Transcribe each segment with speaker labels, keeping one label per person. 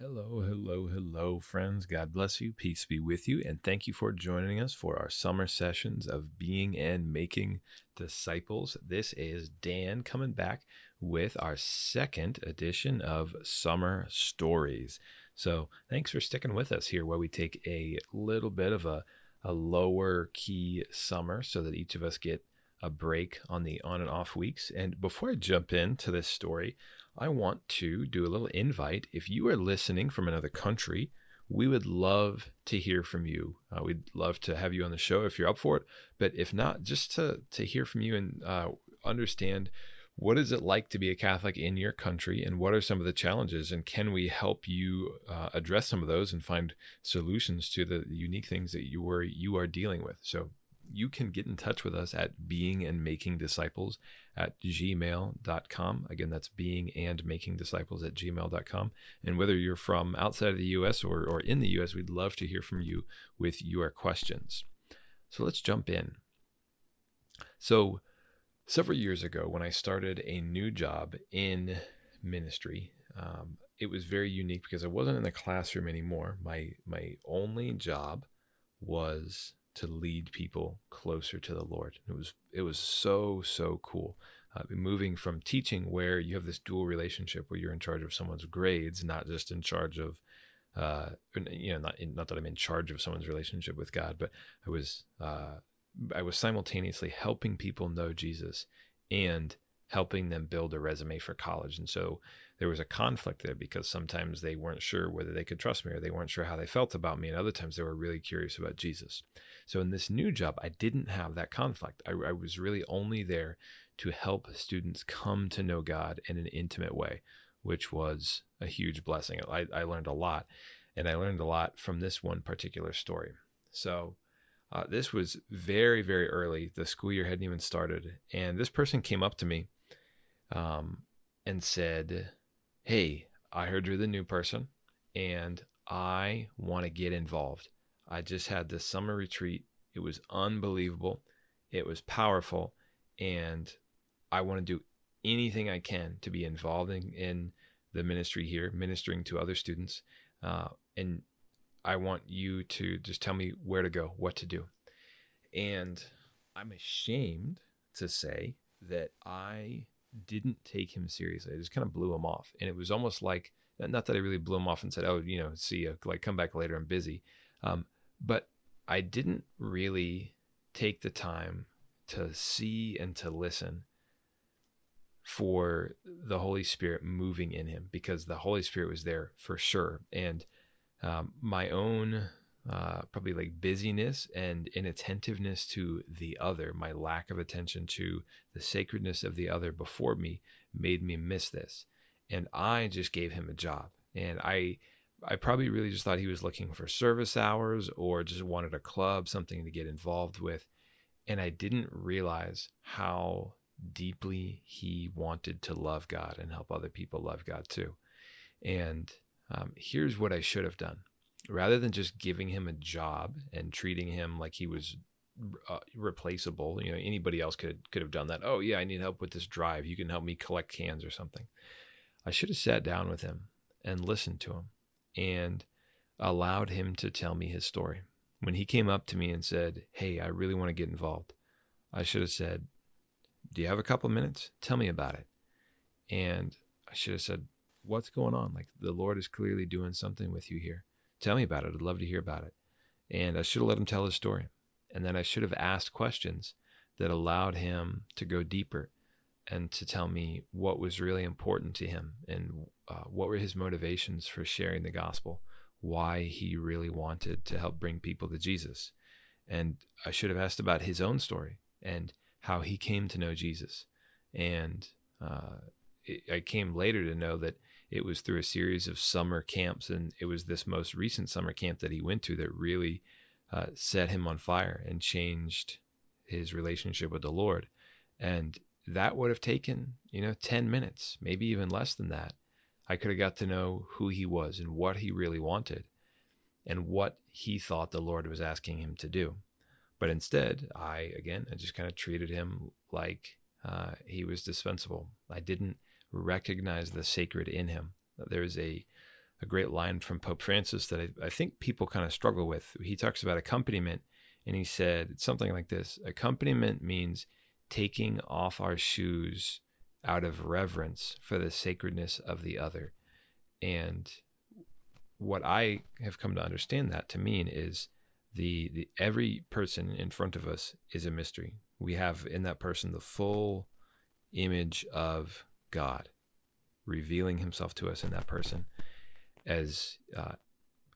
Speaker 1: Hello, hello, hello, friends. God bless you. Peace be with you. And thank you for joining us for our summer sessions of being and making disciples. This is Dan coming back with our second edition of Summer Stories. So thanks for sticking with us here, where we take a little bit of a, a lower key summer so that each of us get a break on the on and off weeks. And before I jump into this story, I want to do a little invite. If you are listening from another country, we would love to hear from you. Uh, we'd love to have you on the show if you're up for it. But if not, just to to hear from you and uh, understand what is it like to be a Catholic in your country, and what are some of the challenges, and can we help you uh, address some of those and find solutions to the unique things that you were you are dealing with. So you can get in touch with us at being and making disciples at gmail.com. Again, that's being and making disciples at gmail.com. And whether you're from outside of the US or, or in the US, we'd love to hear from you with your questions. So let's jump in. So, several years ago, when I started a new job in ministry, um, it was very unique because I wasn't in the classroom anymore. My my only job was to lead people closer to the Lord. It was it was so so cool. Uh, moving from teaching where you have this dual relationship where you're in charge of someone's grades, not just in charge of uh, you know, not not that I'm in charge of someone's relationship with God, but I was uh, I was simultaneously helping people know Jesus and helping them build a resume for college. And so there was a conflict there because sometimes they weren't sure whether they could trust me or they weren't sure how they felt about me. And other times they were really curious about Jesus. So in this new job, I didn't have that conflict. I, I was really only there to help students come to know God in an intimate way, which was a huge blessing. I, I learned a lot. And I learned a lot from this one particular story. So, uh, this was very, very early. The school year hadn't even started. And this person came up to me um, and said, Hey, I heard you're the new person and I want to get involved. I just had this summer retreat. It was unbelievable. It was powerful. And I want to do anything I can to be involved in, in the ministry here, ministering to other students. Uh, and I want you to just tell me where to go, what to do. And I'm ashamed to say that I didn't take him seriously. I just kind of blew him off. And it was almost like, not that I really blew him off and said, oh, you know, see you, like come back later, I'm busy. Um, but I didn't really take the time to see and to listen for the Holy Spirit moving in him because the Holy Spirit was there for sure. And um, my own uh, probably like busyness and inattentiveness to the other, my lack of attention to the sacredness of the other before me made me miss this. And I just gave him a job. And I I probably really just thought he was looking for service hours or just wanted a club, something to get involved with. And I didn't realize how deeply he wanted to love God and help other people love God too. And um, here's what I should have done rather than just giving him a job and treating him like he was uh, replaceable you know anybody else could could have done that. Oh yeah i need help with this drive. You can help me collect cans or something. I should have sat down with him and listened to him and allowed him to tell me his story. When he came up to me and said hey i really want to get involved i should have said do you have a couple minutes? Tell me about it. And i should have said what's going on? Like the lord is clearly doing something with you here Tell me about it. I'd love to hear about it. And I should have let him tell his story. And then I should have asked questions that allowed him to go deeper and to tell me what was really important to him and uh, what were his motivations for sharing the gospel, why he really wanted to help bring people to Jesus. And I should have asked about his own story and how he came to know Jesus. And uh, it, I came later to know that it was through a series of summer camps, and it was this most recent summer camp that he went to that really uh, set him on fire and changed his relationship with the Lord. And that would have taken, you know, 10 minutes, maybe even less than that. I could have got to know who he was and what he really wanted and what he thought the Lord was asking him to do. But instead, I, again, I just kind of treated him like uh, he was dispensable. I didn't recognize the sacred in him. There's a a great line from Pope Francis that I, I think people kind of struggle with. He talks about accompaniment, and he said something like this Accompaniment means taking off our shoes out of reverence for the sacredness of the other. And what I have come to understand that to mean is the, the every person in front of us is a mystery. We have in that person the full image of God revealing himself to us in that person as uh,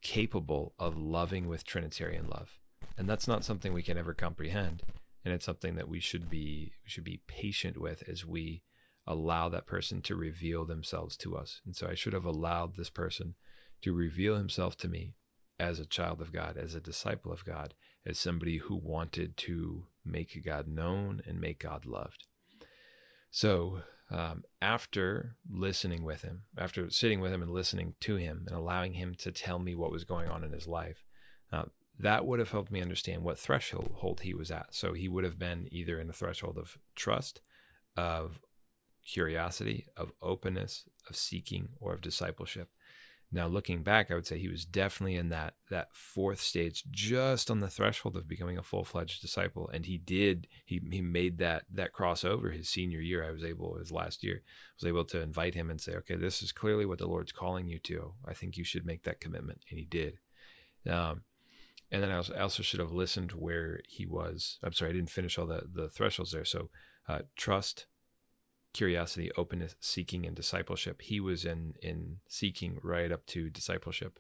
Speaker 1: capable of loving with Trinitarian love. And that's not something we can ever comprehend. And it's something that we should be we should be patient with as we allow that person to reveal themselves to us. And so I should have allowed this person to reveal himself to me as a child of God, as a disciple of God, as somebody who wanted to make God known and make God loved. So, um, after listening with him, after sitting with him and listening to him and allowing him to tell me what was going on in his life, uh, that would have helped me understand what threshold he was at. So he would have been either in a threshold of trust, of curiosity, of openness, of seeking, or of discipleship. Now, looking back, I would say he was definitely in that that fourth stage, just on the threshold of becoming a full fledged disciple. And he did he he made that that crossover his senior year. I was able his last year I was able to invite him and say, okay, this is clearly what the Lord's calling you to. I think you should make that commitment, and he did. Um, and then I also, I also should have listened where he was. I'm sorry, I didn't finish all the the thresholds there. So uh, trust, curiosity, openness, seeking, and discipleship. He was in in seeking right up to discipleship.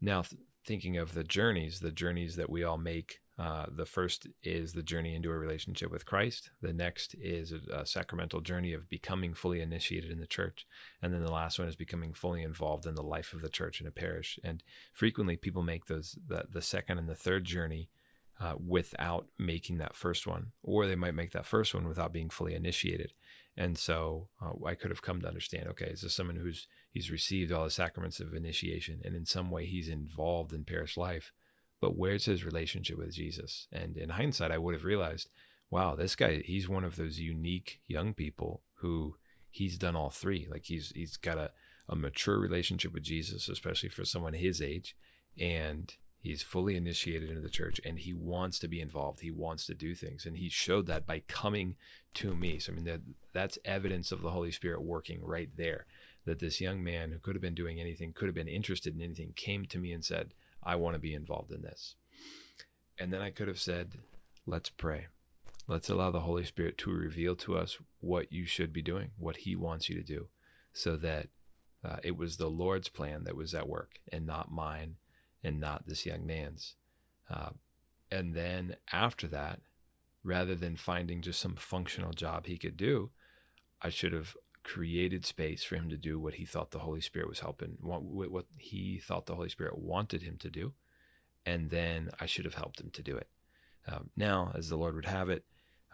Speaker 1: Now, th- thinking of the journeys, the journeys that we all make. Uh, the first is the journey into a relationship with Christ. The next is a, a, sacramental journey of becoming fully initiated in the church. And then the last one is becoming fully involved in the life of the church in a parish. And frequently people make those the, the second and the third journey uh, without making that first one, or they might make that first one without being fully initiated. And so uh, I could have come to understand, okay, is this someone who's he's received all the sacraments of initiation and in some way he's involved in parish life, but where's his relationship with Jesus? And in hindsight, I would have realized, wow, this guy, he's one of those unique young people who he's done all three. Like he's he's got a, a mature relationship with Jesus, especially for someone his age, and He's fully initiated into the church and he wants to be involved. He wants to do things. And he showed that by coming to me. So, I mean, that, that's evidence of the Holy Spirit working right there. That this young man who could have been doing anything, could have been interested in anything, came to me and said, I want to be involved in this. And then I could have said, Let's pray. Let's allow the Holy Spirit to reveal to us what you should be doing, what he wants you to do, so that uh, it was the Lord's plan that was at work and not mine and not this young man's. Uh, and then after that, rather than finding just some functional job he could do, I should have created space for him to do what he thought the Holy Spirit was helping, what he thought the Holy Spirit wanted him to do. And then I should have helped him to do it. Um, now, as the Lord would have it,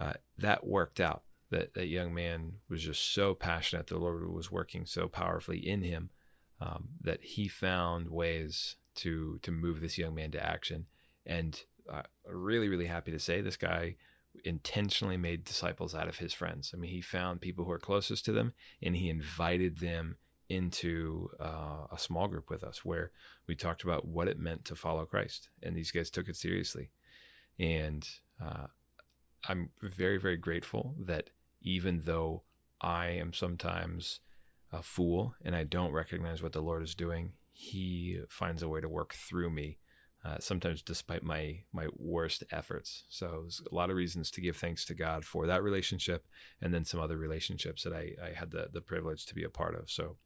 Speaker 1: uh, that worked out. That, that young man was just so passionate. The Lord was working so powerfully in him um, that he found ways to to move this young man to action. And uh, really, really happy to say this guy intentionally made disciples out of his friends. I mean, he found people who are closest to them, and he invited them into uh, a small group with us where we talked about what it meant to follow Christ, and these guys took it seriously. And uh, I'm very, very grateful that even though I am sometimes a fool and I don't recognize what the Lord is doing, he finds a way to work through me, uh, sometimes despite my my worst efforts. So there's a lot of reasons to give thanks to God for that relationship, and then some other relationships that I, I had the the privilege to be a part of. So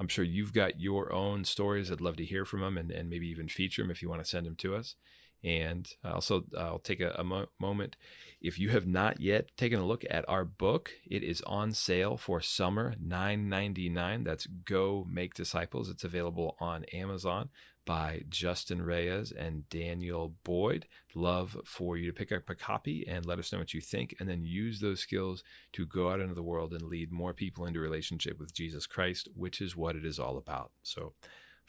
Speaker 1: I'm sure you've got your own stories. I'd love to hear from them and, and maybe even feature them if you want to send them to us. And also, I'll take a, a mo- moment. If you have not yet taken a look at our book, it is on sale for summer, $9.99. That's Go Make Disciples. It's available on Amazon by Justin Reyes and Daniel Boyd. Love for you to pick up a copy and let us know what you think, and then use those skills to go out into the world and lead more people into relationship with Jesus Christ, which is what it is all about. So,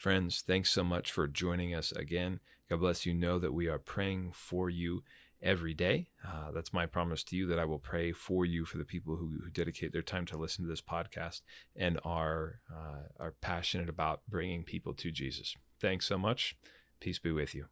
Speaker 1: friends, thanks so much for joining us again. God bless you. Know that we are praying for you every day. Uh, that's my promise to you that I will pray for you for the people who, who dedicate their time to listen to this podcast and are uh, are passionate about bringing people to Jesus. Thanks so much. Peace be with you.